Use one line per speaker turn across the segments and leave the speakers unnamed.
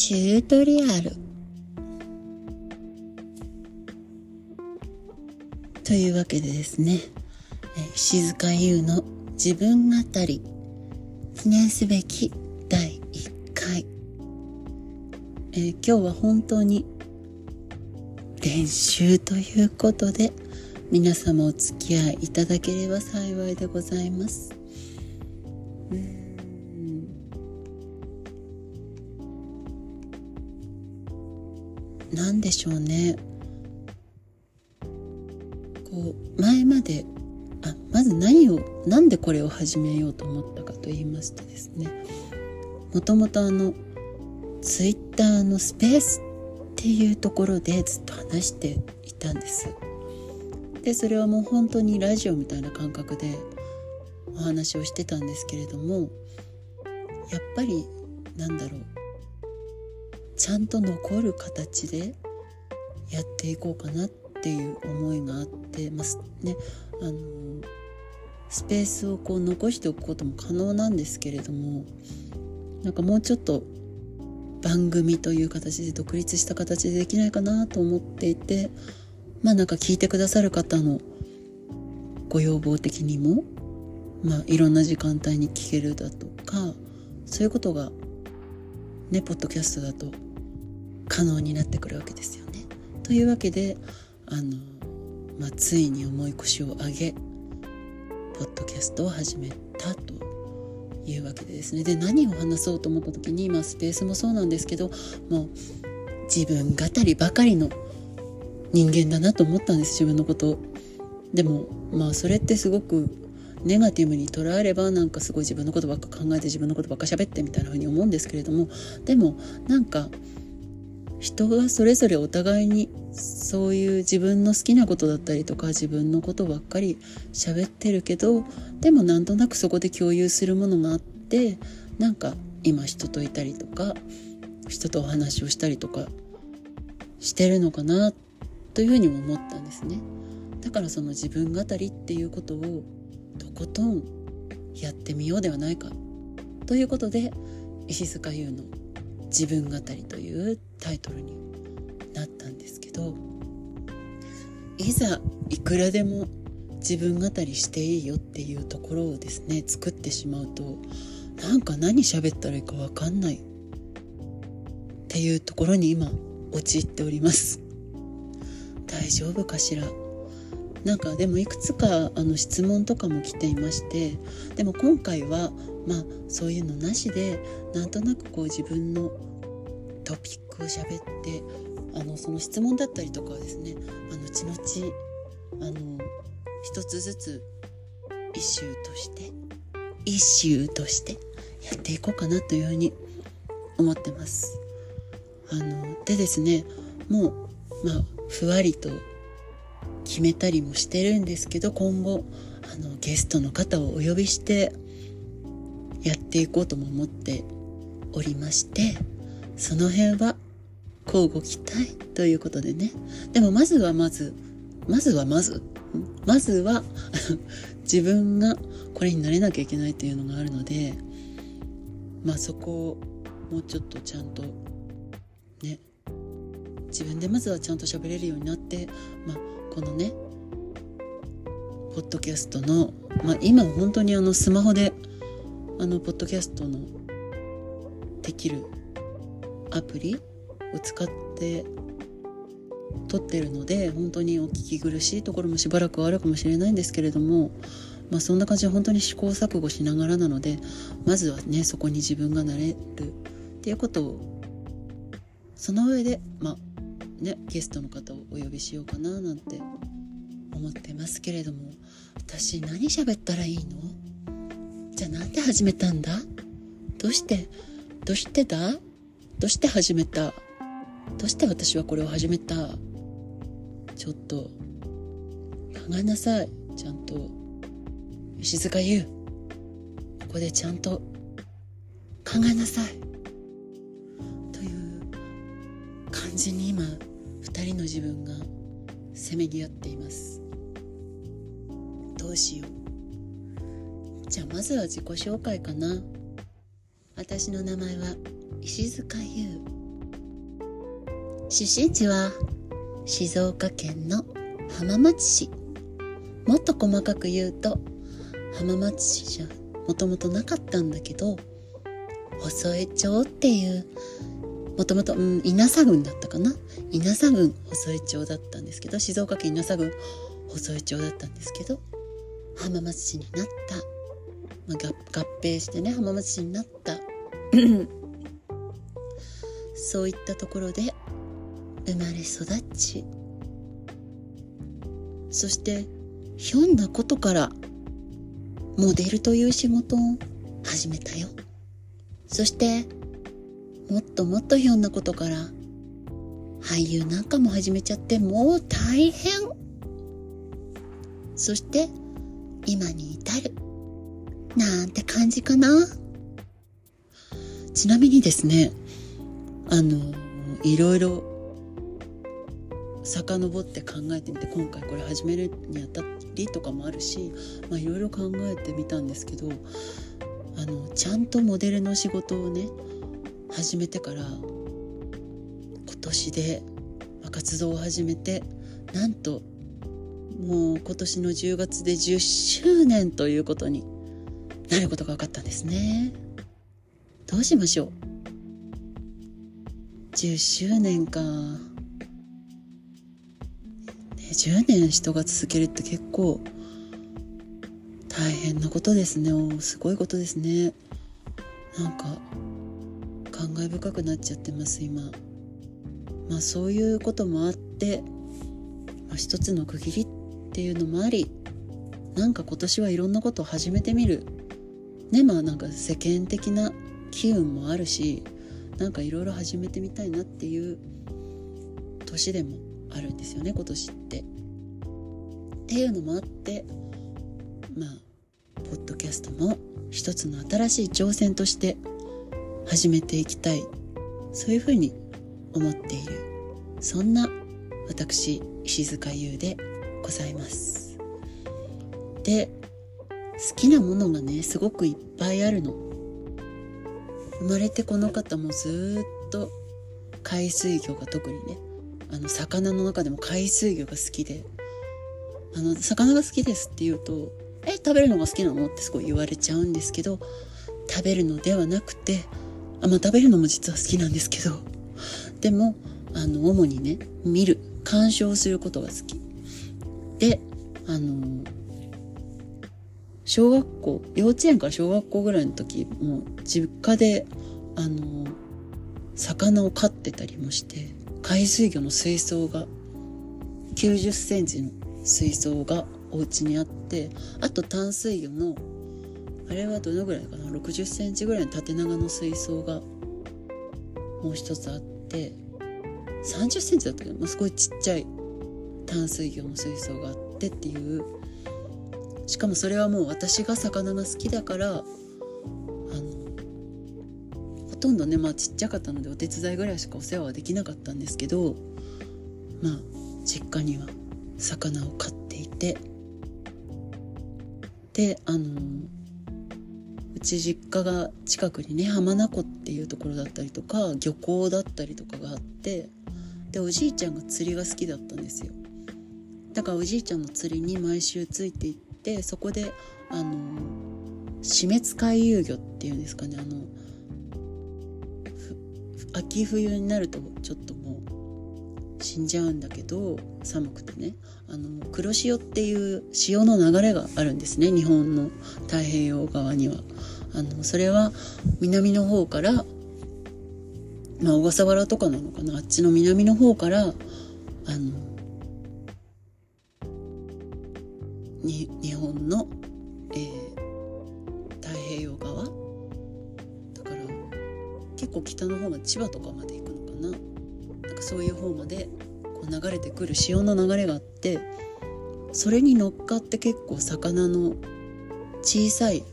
チュートリアル。というわけでですね石塚優の自分語り記念すべき第1回、えー、今日は本当に練習ということで皆様お付き合いいただければ幸いでございます。何でしょうね。こう前まであまず何を何でこれを始めようと思ったかと言いますとですね。もともとあのツイッターのスペースっていうところでずっと話していたんです。でそれはもう本当にラジオみたいな感覚でお話をしてたんですけれどもやっぱりなんだろう。ちゃんと残る形でやっていこうかなっていう思いがあってますねあのスペースをこう残しておくことも可能なんですけれどもなんかもうちょっと番組という形で独立した形でできないかなと思っていてまあなんか聞いてくださる方のご要望的にもまあいろんな時間帯に聞けるだとかそういうことがねポッドキャストだと可能になってくるわけですよね。というわけであの、まあ、ついに重い腰を上げポッドキャストを始めたというわけでですね。で何を話そうと思った時に、まあ、スペースもそうなんですけどもう自分語りばかりの人間だなと思ったんです。自分のことでもまあそれってすごくネガティブに捉えればなんかすごい自分のことばっか考えて自分のことばっか喋ってみたいな風に思うんですけれども。でもなんか人がそれぞれお互いにそういう自分の好きなことだったりとか自分のことばっかり喋ってるけどでもなんとなくそこで共有するものがあってなんか今人といたりとか人とお話をしたりとかしてるのかなというふうにも思ったんですね。だからその自分語りっていうことをとことんやってみようではないかということで石塚優の自分語りというタイトルになったんですけどいざいくらでも自分語りしていいよっていうところをですね作ってしまうとなんか何喋ったらいいか分かんないっていうところに今陥っております。大丈夫かしら？なんかでもいくつかあの質問とかも来ていましてでも今回はまあそういうのなしでなんとなくこう自分のトピックを喋ってあのその質問だったりとかはですねあの後々あの一つずつイシューとしてイシューとしてやっていこうかなというふうに思ってます。あのでですねもうまあふわりと決めたりもしてるんですけど今後あのゲストの方をお呼びしてやっていこうとも思っておりましてその辺は交互期待ということでね。でもまずはまずまずはまずまずは 自分がこれになれなきゃいけないというのがあるのでまあそこをもうちょっとちゃんとね自分でまずはちゃんと喋れるようになってまあこのねポッドキャストの、まあ、今本当にあのスマホであのポッドキャストのできるアプリを使って撮ってるので本当にお聞き苦しいところもしばらくあるかもしれないんですけれどもまあそんな感じで本当に試行錯誤しながらなのでまずはねそこに自分がなれるっていうことをその上でまあねゲストの方をお呼びしようかななんて思ってますけれども私何喋ったらいいの？じゃあなんで始めたんだ？どうして？どうしてだ？どうして始めた？どうして私はこれを始めた？ちょっと考えなさい。ちゃんと。石塚優。ここでちゃんと考えなさい。という感じに今2人の自分がせめぎ合っています。どうしよう。じゃあまずは自己紹介かな。私の名前は石塚優。出身地は静岡県の浜松市。もっと細かく言うと浜松市じゃもともとなかったんだけど細江町っていうもともと、うん、稲佐郡だったかな。稲佐郡細江町だったんですけど静岡県稲佐郡細江町だったんですけど浜松市になった、まあ、合併してね浜松市になった。そういったところで生まれ育ち。そしてひょんなことからモデルという仕事を始めたよ。そしてもっともっとひょんなことから俳優なんかも始めちゃってもう大変。そして今に至る。なんて感じかな？ちなみにですねあのいろいろ遡って考えてみて今回これ始めるにあたりとかもあるしまあいろいろ考えてみたんですけどあのちゃんとモデルの仕事をね始めてから今年で、活動を始めてなんともう今年の10月で10周年ということになることが分かったんですね。どうしましょう。10周年か、ね、10年人が続けるって結構大変なことですね。すごいことですね。なんか感慨深くなっちゃってます今。まあそういうこともあって、まあ、一つの区切りっていうのもありなんか今年はいろんなことを始めてみるねまあなんか世間的な機運もあるしなんかいろいろ始めてみたいなっていう年でもあるんですよね今年って。っていうのもあってまあポッドキャストも一つの新しい挑戦として始めていきたい。そういうふうに思っている。そんな私石塚優でございます。で好きなものがねすごくいっぱいあるの生まれてこの方もずっと海水魚が特にねあの魚の中でも海水魚が好きであの魚が好きですって言うと「え食べるのが好きなの?」ってすごい言われちゃうんですけど食べるのではなくてあまあ食べるのも実は好きなんですけどでもあの主にね見る鑑賞することが好きであの小学校幼稚園から小学校ぐらいの時もう実家であの魚を飼ってたりもして海水魚の水槽が90センチの水槽がお家にあってあと淡水魚のあれはどのぐらいかな60センチぐらいの縦長の水槽がもう一つあって30センチだったけど、すごいちっちゃい淡水魚の水槽があってっていうしかもそれはもう私が魚が好きだからあのほとんどねまあちっちゃかったのでお手伝いぐらいしかお世話はできなかったんですけどまあ実家には魚を飼っていて。であのうち実家が近くにね浜名湖っていうところだったりとか漁港だったりとかがあってでおじいちゃんが釣りが好きだったんですよ。だからおじいちゃんの釣りに毎週ついていってそこであの死滅回遊魚っていうんですかね。あの秋冬になるとちょっともう死んじゃうんだけど寒くてね。あの黒潮っていう潮の流れがあるんですね。日本の太平洋側には。あのそれは南の方から、まあ、小笠原とかなのかな。あっちの南の方からあの千葉とかまで行くのかななんかそういう方までこう流れてくる潮の流れがあってそれに乗っかって結構魚の小さい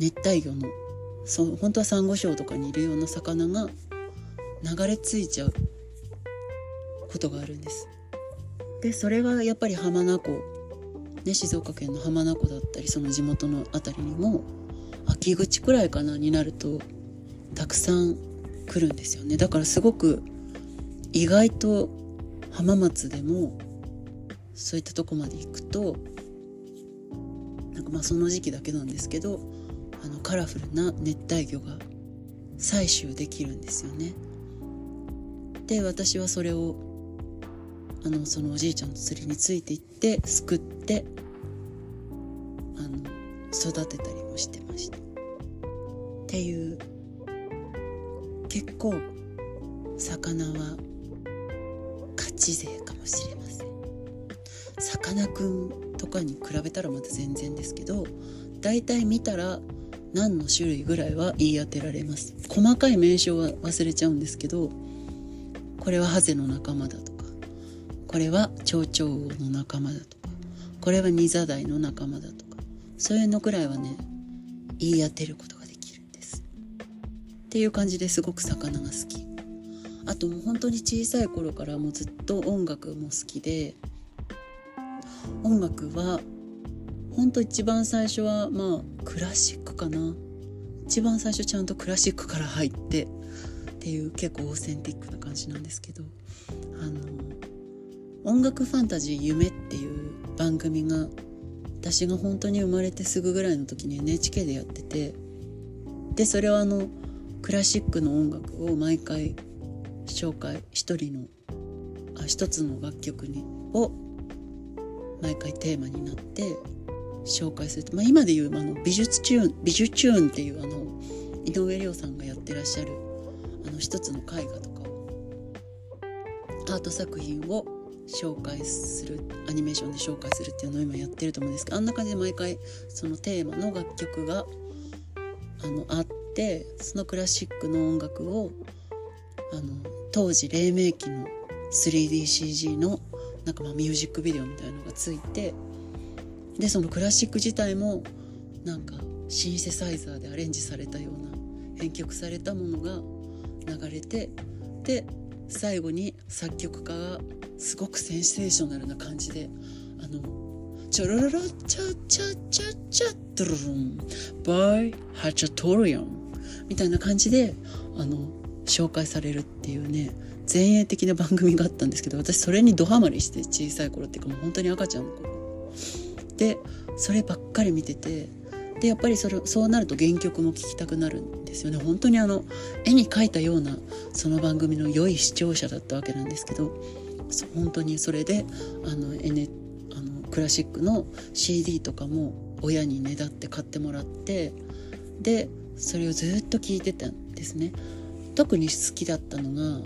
熱帯魚のそう本当はサンゴ礁とかにいるような魚が流れ着いちゃうことがあるんです。でそれがやっぱり浜名湖、ね、静岡県の浜名湖だったりその地元の辺りにも秋口くらいかなになるとたくさん来るんですよねだからすごく意外と浜松でもそういったとこまで行くとなんかまあその時期だけなんですけどあのカラフルな熱帯魚が採集できるんですよね。で私はそれをあのそのおじいちゃんの釣りについていってすくってあの育てたりもしてました。っていう結構魚は勝ち勢かもしれません。さかなクンとかに比べたらまた全然ですけどだいたい見たら何の種類ぐらいは言い当てられます細かい名称は忘れちゃうんですけどこれはハゼの仲間だとかこれは蝶々王の仲間だとかこれはニザダイの仲間だとかそういうのくらいはね言い当てることがっていう感じですごく魚が好き。あともう本当に小さい頃からもうずっと音楽も好きで音楽は本当一番最初はまあクラシックかな。一番最初ちゃんとクラシックから入ってっていう結構オーセンティックな感じなんですけどあの音楽ファンタジー夢っていう番組が私が本当に生まれてすぐぐらいの時に NHK でやっててでそれはあのクラシックの音楽を毎回紹介一人のあ一つの楽曲にを毎回テーマになって紹介する、まあ、今でいうあの美術チューン美術チューンっていうあの井上涼さんがやってらっしゃるあの一つの絵画とかアート作品を紹介するアニメーションで紹介するっていうのを今やってると思うんですけどあんな感じで毎回そのテーマの楽曲があのあってそのクラシックの音楽をあの当時黎明期の 3DCG のなんかまあミュージックビデオみたいのがついてでそのクラシック自体もなんかシンセサイザーでアレンジされたような編曲されたものが流れてで最後に作曲家がすごくセンセーショナルな感じであの「チョロロロチャチャチャチャドロロンバイハチャトリアン」みたいな感じであの紹介されるっていうね前衛的な番組があったんですけど私それにドハマりして小さい頃っていうかもう本当に赤ちゃんの頃。でそればっかり見ててでやっぱりそれそうなると原曲も聴きたくなるんですよね。本当にあの絵に描いたようなその番組の良い視聴者だったわけなんですけど本当にそれであの、N、あのクラシックの CD とかも親にねだって買ってもらってでそれをずっと聴いてたんですね。特に好きだったのが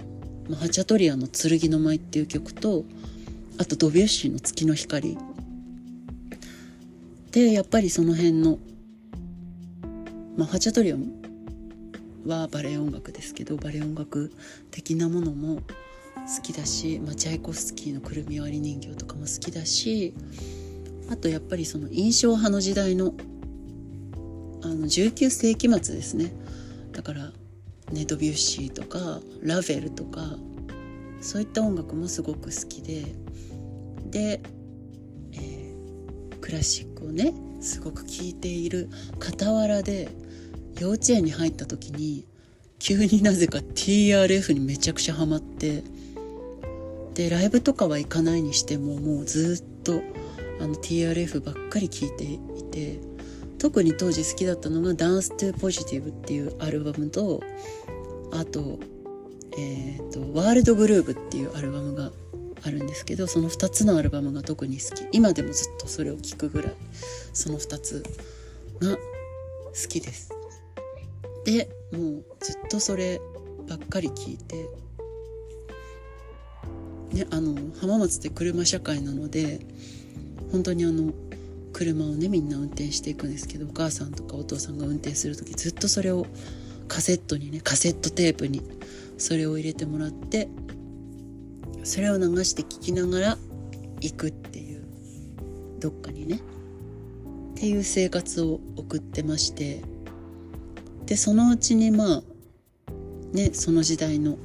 ま、ハチャトリアの「剣の舞」っていう曲とあとドビュッシーの「月の光」でやっぱりその辺の、ま、ハチャトリアはバレエ音楽ですけどバレエ音楽的なものも好きだし、まあ、チャイコフスキーの「くるみ割り人形」とかも好きだしあとやっぱりその印象派の時代のあの19世紀末ですねだからね、ドビュッシーとかラヴェルとかそういった音楽もすごく好きでで、えー、クラシックをねすごく聴いている傍らで幼稚園に入った時に急になぜか TRF にめちゃくちゃハマってでライブとかは行かないにしてももうずっとあの TRF ばっかり聴いていて。特に当時好きだったのが「Dance to Positive」っていうアルバムとあと「えーと、ワールドグルーブ」っていうアルバムがあるんですけどその2つのアルバムが特に好き。今でもずっとそれを聴くぐらいその2つが好きです。でもうずっとそればっかり聴いてねあの浜松って車社会なので本当にあの車をねみんな運転していくんですけどお母さんとかお父さんが運転する時ずっとそれをカセットにねカセットテープにそれを入れてもらってそれを流して聴きながら行くっていうどっかにねっていう生活を送ってましてでそのうちにまあねその時代の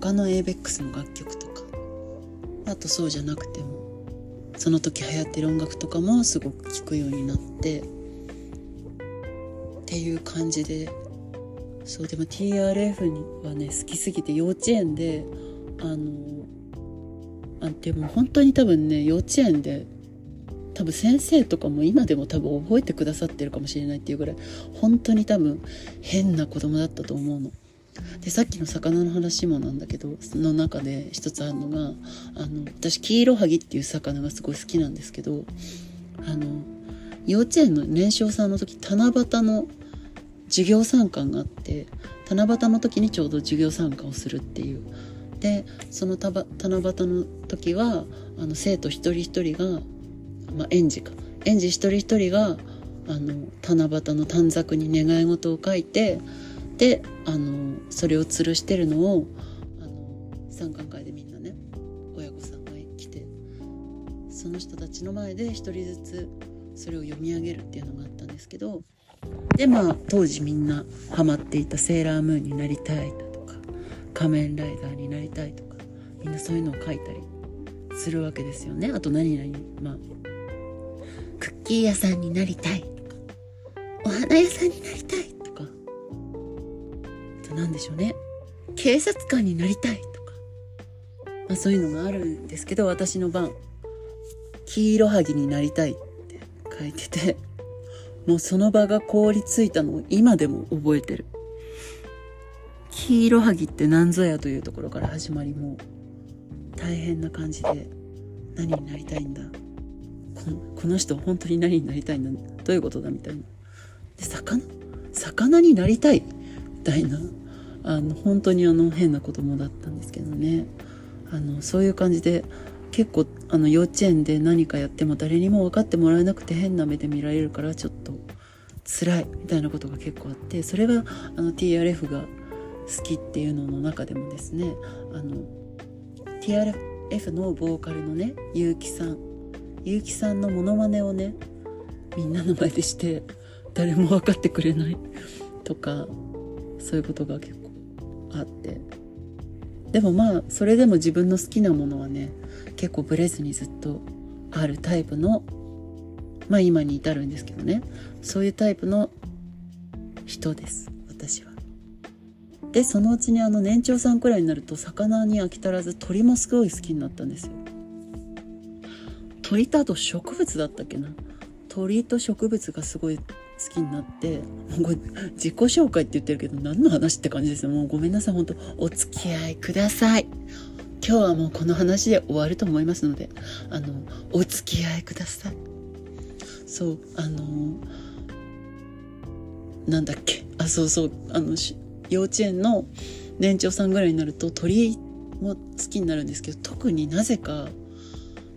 他の ABEX の楽曲とかあとそうじゃなくてもその時流行ってる音楽とかもすごく聴くようになってっていう感じでそうでも TRF にはね好きすぎて幼稚園であのあでも本当に多分ね幼稚園で多分先生とかも今でも多分覚えてくださってるかもしれないっていうぐらい本当に多分変な子供だったと思うの。でさっきの魚の話もなんだけどその中で一つあるのがあの私キイロハギっていう魚がすごい好きなんですけどあの幼稚園の年少さんの時七夕の授業参観があって七夕の時にちょうど授業参観をするっていう。でその七夕の時はあの生徒一人一人が、まあ、園児か。園児一人一人があの七夕の短冊に願い事を書いてであのそれを吊るしてるのをあの参観会でみんなね親御さんが来てその人たちの前で一人ずつそれを読み上げるっていうのがあったんですけどでまあ当時みんなハマっていたセーラームーンになりたいだとか仮面ライダーになりたいとかみんなそういうのを書いたりするわけですよね。あと何々まあクッキー屋さんになりたいとかお花屋さんになりたい何でしょうね。警察官になりたいとか、まあ、そういうのがあるんですけど私の番。黄色はぎになりたいって書いてて。もうその場が凍りついたのを今でも覚えてる。黄色はぎって何ぞやというところから始まりもう大変な感じで。何になりたいんだ。この人本当に何になりたいんだ。どういうことだみたいな。で魚？魚になりたい。みたいな。あの本当にあの変な子供だったんですけどね。あのそういう感じで結構あの幼稚園で何かやっても誰にも分かってもらえなくて変な目で見られるからちょっと辛いみたいなことが結構あってそれがあの TRF が好きっていうのの中でもですねあの TRF のボーカルのね結城さん。結城さんのモノマネをねみんなの前でして誰も分かってくれないとかそういうことが結構あってでもまあそれでも自分の好きなものはね結構ブレずにずっとあるタイプのまあ今に至るんですけどねそういうタイプの人です私は。でそのうちにあの年長さんくらいになると魚に飽き足らず鳥もすごい好きになったんですよ。鳥とあと植物だったっけな鳥と植物がすごい好きになってもう自己紹介って言ってるけど何の話って感じですよ。もうごめんなさい。本当お付き合いください。今日はもうこの話で終わると思いますのであのお付き合いください。そうあのなんだっけ。あそうそうあの幼稚園の年長さんぐらいになると鳥も好きになるんですけど特になぜか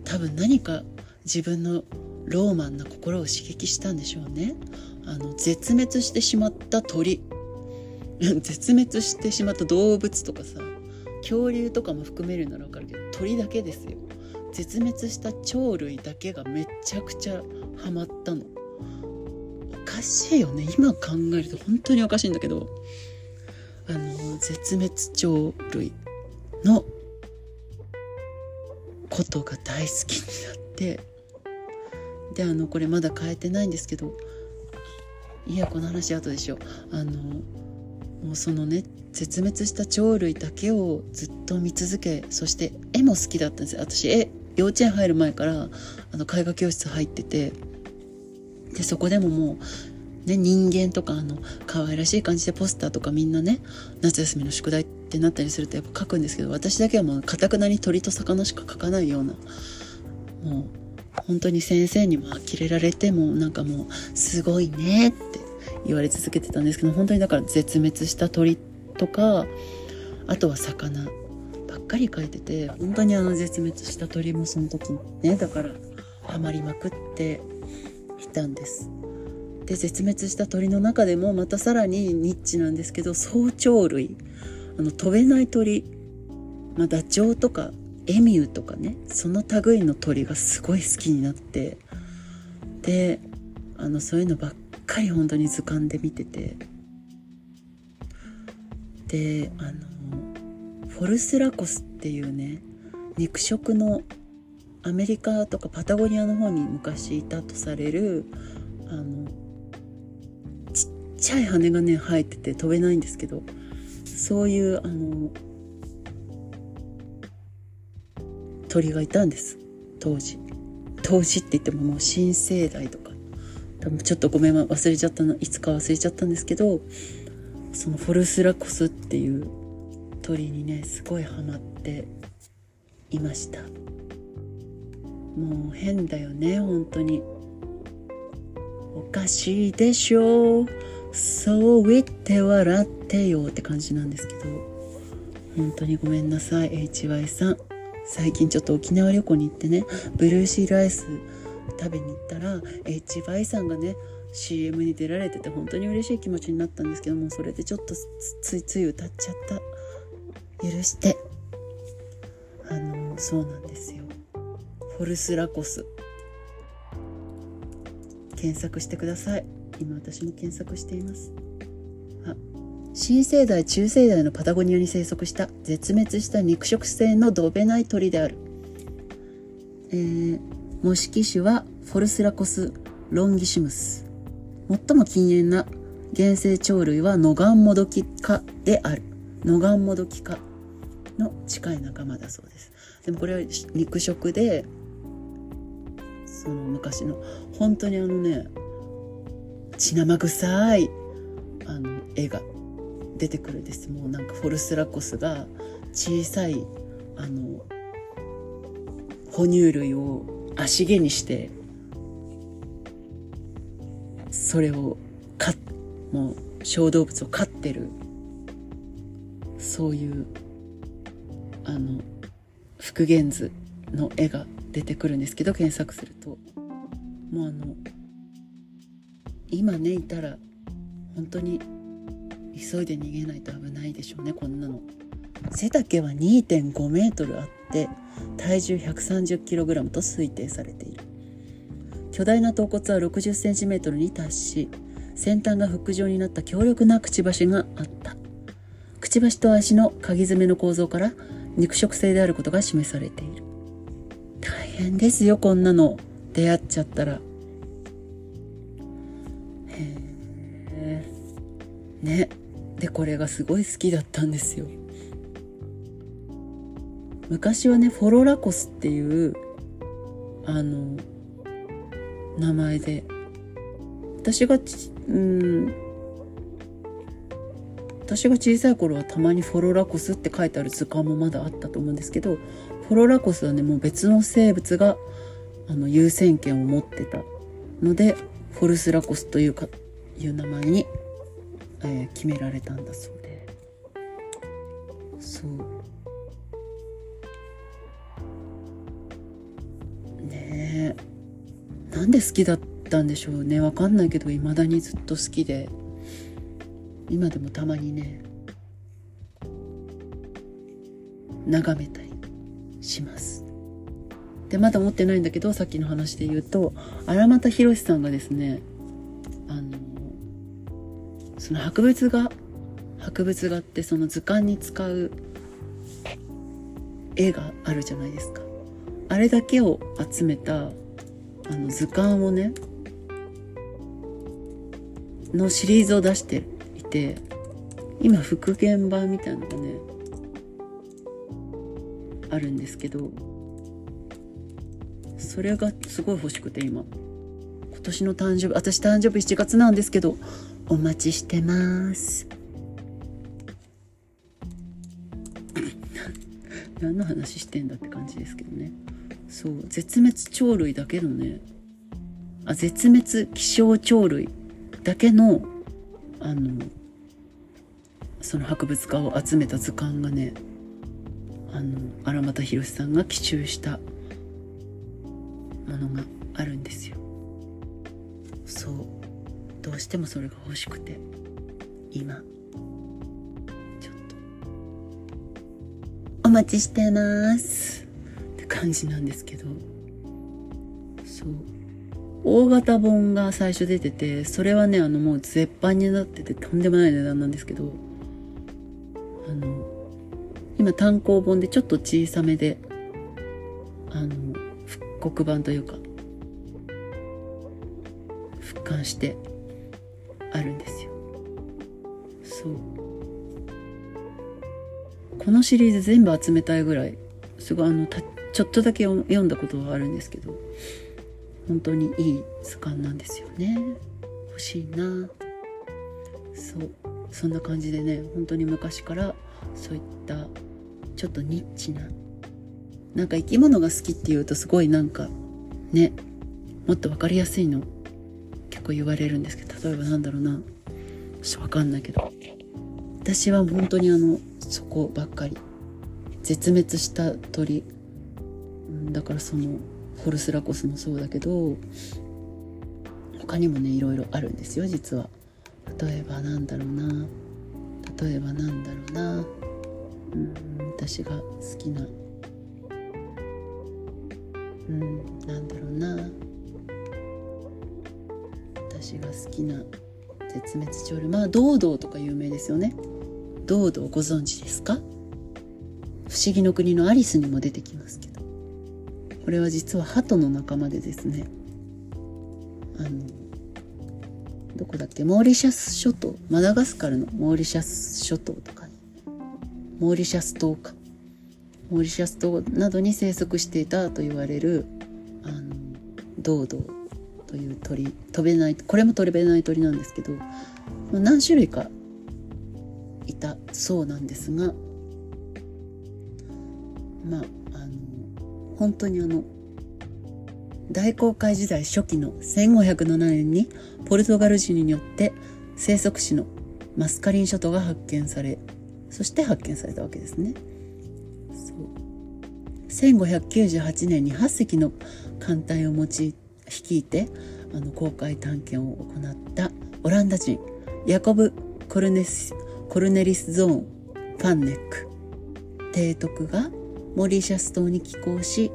多分何か自分のローマンな心を刺激したんでしょうね。あの絶滅してしまった鳥。絶滅してしまった動物とかさ恐竜とかも含めるならわかるけど鳥だけですよ。絶滅した鳥類だけがめちゃくちゃハマったの。おかしいよね。今考えると本当におかしいんだけど。あの絶滅鳥類のことが大好きになって。であのこれまだ変えてないんですけどいやこの話後でしょあのもうそのね絶滅した鳥類だけをずっと見続けそして絵も好きだったんです。よ私絵幼稚園入る前からあの絵画教室入っててでそこでももう、ね、人間とかあの可愛らしい感じでポスターとかみんなね夏休みの宿題ってなったりするとやっぱ書くんですけど私だけはもうかたくなに鳥と魚しか書かないようなもう本当に先生にも呆れられてもなんかもうすごいねって言われ続けてたんですけど本当にだから絶滅した鳥とかあとは魚ばっかり描いてて本当にあの絶滅した鳥もその時ねだからハマりまくっていたんです。で絶滅した鳥の中でもまたさらにニッチなんですけど早鳥類あの飛べない鳥、まあ、ダチョウとかエミューとかねその類の鳥がすごい好きになってであのそういうのばっかり本当に図鑑で見てて。であのフォルスラコスっていうね肉食のアメリカとかパタゴニアの方に昔いたとされるあのちっちゃい羽がね生えてて飛べないんですけどそういうあの鳥がいたんです。当時。当時って言ってももう新生代とかちょっとごめん忘れちゃったの。いつか忘れちゃったんですけどそのフォルスラコスっていう鳥にねすごいハマっていました。もう変だよね本当に。おかしいでしょ。うそう言って笑ってよって感じなんですけど。本当にごめんなさい HY さん。最近ちょっと沖縄旅行に行ってねブルーシーライス食べに行ったら HY さんがね CM に出られてて本当に嬉しい気持ちになったんですけどもそれでちょっとついつい歌っちゃった。許して。あのそうなんですよ。フォルスラコス。検索してください。今私も検索しています。あ新生代中生代のパタゴニアに生息した絶滅した肉食性のドベナイ鳥である、えー、模式種はフォルスラコスロンギシムス。最も禁煙な原生鳥類はノガンモドキ科である。ノガンモドキ科の近い仲間だそうです。でもこれは肉食でその昔の本当にあのね血生臭いあの絵が出てくるんです。もうなんかフォルスラコスが小さいあの哺乳類を足毛にしてそれをかもう小動物を飼ってる。そういうあの復元図の絵が出てくるんですけど検索すると。もうあの今ねいたら本当に急いで逃げないと危ないでしょうねこんなの。背丈は2.5メートルあって体重 130kg と推定されている。巨大な頭骨は 60cm に達し先端がフック状になった強力なくちばしがあった。くちばしと足の鍵爪の構造から肉食性であることが示されている。大変ですよこんなの。出会っちゃったら。へえね。でこれがすごい好きだったんですよ。昔はねフォロラコスっていうあの名前で。私がうん。私が小さい頃はたまにフォロラコスって書いてある図鑑もまだあったと思うんですけどフォロラコスはねもう別の生物があの優先権を持ってたのでフォルスラコスというかいう名前に、えー、決められたんだそうで。そう。ね。えなんで好きだったんでしょうね。わかんないけど未だにずっと好きで。今でもたまにね眺めたりします。でまだ持ってないんだけどさっきの話で言うと荒俣宏さんがですねあのその博物画博物画ってその図鑑に使う絵があるじゃないですか。あれだけを集めたあの図鑑をねのシリーズを出していて今復元版みたいなのがねあるんですけどそれがすごい欲しくて今。今年の誕生日私誕生日7月なんですけどお待ちしてます。何の話してんだって感じですけどね。そう絶滅鳥類だけのねあ絶滅希少鳥類だけのあのその博物館を集めた図鑑がねあの荒俣宏さんが奇襲したものがあるんですよ。そう。どうしてもそれが欲しくて今ちょっとお待ちしてます。感じなんですけど。そう。大型本が最初出ててそれはねあのもう絶版になっててとんでもない値段なんですけど。あの今単行本でちょっと小さめであの復刻版というか復刊してあるんですよ。そう。このシリーズ全部集めたいぐらいすごいあのちょっとだけ読んだことはあるんですけど本当にいい図鑑なんですよね。欲しいな。そう。そんな感じでね本当に昔からそういったちょっとニッチななんか生き物が好きっていうとすごいなんかねもっと分かりやすいの結構言われるんですけど例えばなんだろうな。ちょっと分かんないけど。私は本当にあのそこばっかり絶滅した鳥だからそのホルスラコスもそうだけど他にもねいろいろあるんですよ実は。例えばなんだろうな。例えばなんだろうな。うん私が好きな。うんなんだろうな。私が好きな。絶滅鳥類。まあ堂々とか有名ですよね。堂々ご存知ですか？不思議の国のアリスにも出てきますけど。これは実は鳩の仲間でですね。あのどこだっけ？モーリシャス諸島。マダガスカルのモーリシャス諸島とか。にモーリシャス島か。モーリシャス島などに生息していたと言われるあのドードという鳥。飛べないこれも飛べない鳥なんですけど何種類かいたそうなんですがまあ本当にあの大航海時代初期の1507年にポルトガル人によって生息地のマスカリン諸島が発見されそして発見されたわけですね。1598年に8隻の艦隊を用い率いてあの航海探検を行ったオランダ人ヤコブ・コルネスコルネリス・ゾーン・ファンネック提督がモリシャス島に寄港し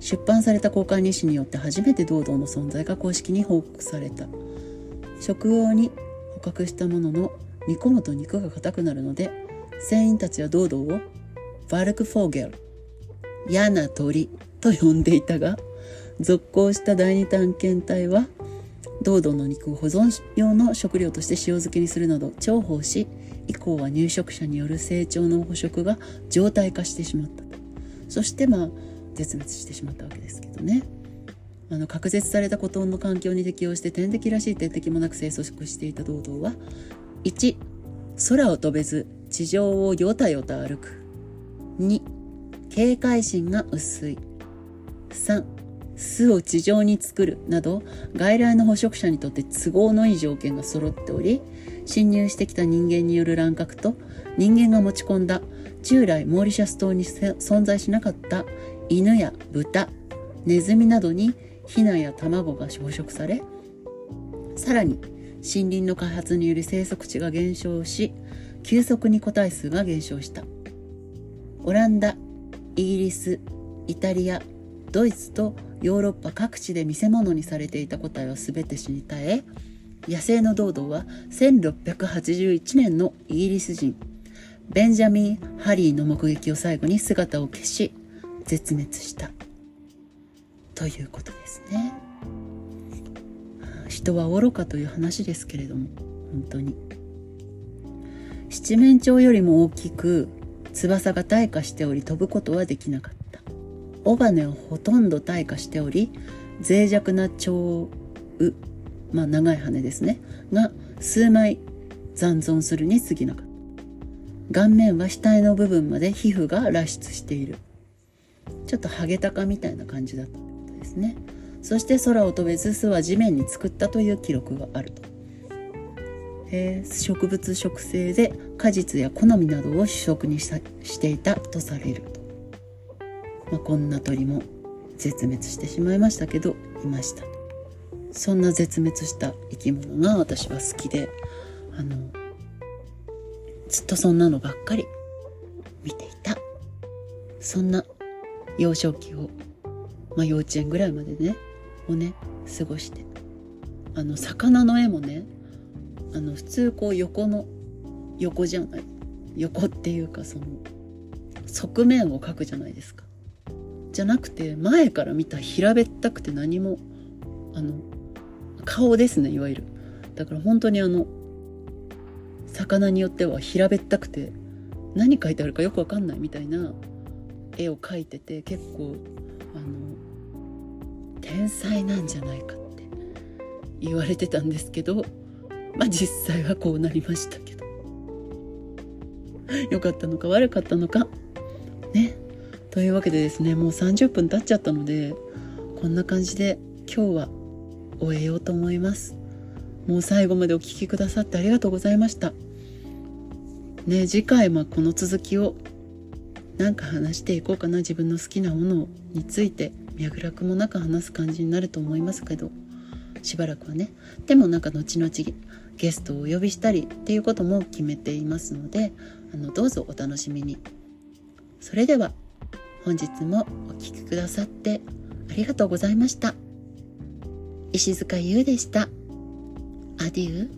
出版された交換日誌によって初めて堂々の存在が公式に報告された。食用に捕獲したものの煮込むと肉が硬くなるので船員たちは堂々をバルクフォーゲル嫌な鳥と呼んでいたが続行した第二探検隊は堂々の肉を保存用の食料として塩漬けにするなど重宝し以降は入植者による成長の捕食が常態化してしまったと。そしてまあ絶滅してしまったわけですけどね。あの隔絶された孤島の環境に適応して天敵らしい天敵もなく生息していた堂々は1空を飛べず地上をよたよた歩く。2警戒心が薄い。3巣を地上に作るなど外来の捕食者にとって都合のいい条件が揃っており侵入してきた人間による乱獲と人間が持ち込んだ従来モーリシャス島に存在しなかった犬や豚ネズミなどにヒナや卵が捕食されさらに森林の開発により生息地が減少し急速に個体数が減少した。オランダイギリスイタリアドイツとヨーロッパ各地で見せ物にされていた個体は全て死に絶え野生の堂々は1681年のイギリス人ベンジャミン・ハリーの目撃を最後に姿を消し絶滅した。ということですね。人は愚かという話ですけれども本当に。七面鳥よりも大きく翼が退化しており飛ぶことはできなかった。尾羽をほとんど退化しており脆弱な蝶羽まあ長い羽ですねが数枚残存するに過ぎなかった。顔面は額の部分まで皮膚が露出している。ちょっとハゲタカみたいな感じだったってことですね。そして空を飛べず巣は地面に作ったという記録があると、えー、植物食性で果実や好みなどを主食にしていたとされると、まあ、こんな鳥も絶滅してしまいましたけどいました。そんな絶滅した生き物が私は好きであのずっとそんなのばっかり見ていた。そんな幼少期を、まあ、幼稚園ぐらいまでねをね過ごしてあの魚の絵もねあの普通こう横の横じゃない。横っていうかその側面を描くじゃないですか。じゃなくて前から見た平べったくて何もあの顔ですねいわゆる。だから本当にあの魚によっては平べったくて何書いてあるかよくわかんないみたいな絵を描いてて結構あの天才なんじゃないかって言われてたんですけどまあ実際はこうなりましたけど。良かったのか悪かったのかというわけでですねもう30分経っちゃったのでこんな感じで今日は終えようと思います。もう最後までお聴きくださってありがとうございました。ね次回もこの続きをなんか話していこうかな。自分の好きなものについて脈絡もなく話す感じになると思いますけどしばらくはね。でもなんか後々ゲストをお呼びしたりっていうことも決めていますのであのどうぞお楽しみに。それでは本日もお聴きくださってありがとうございました。石塚優でした。アデュー。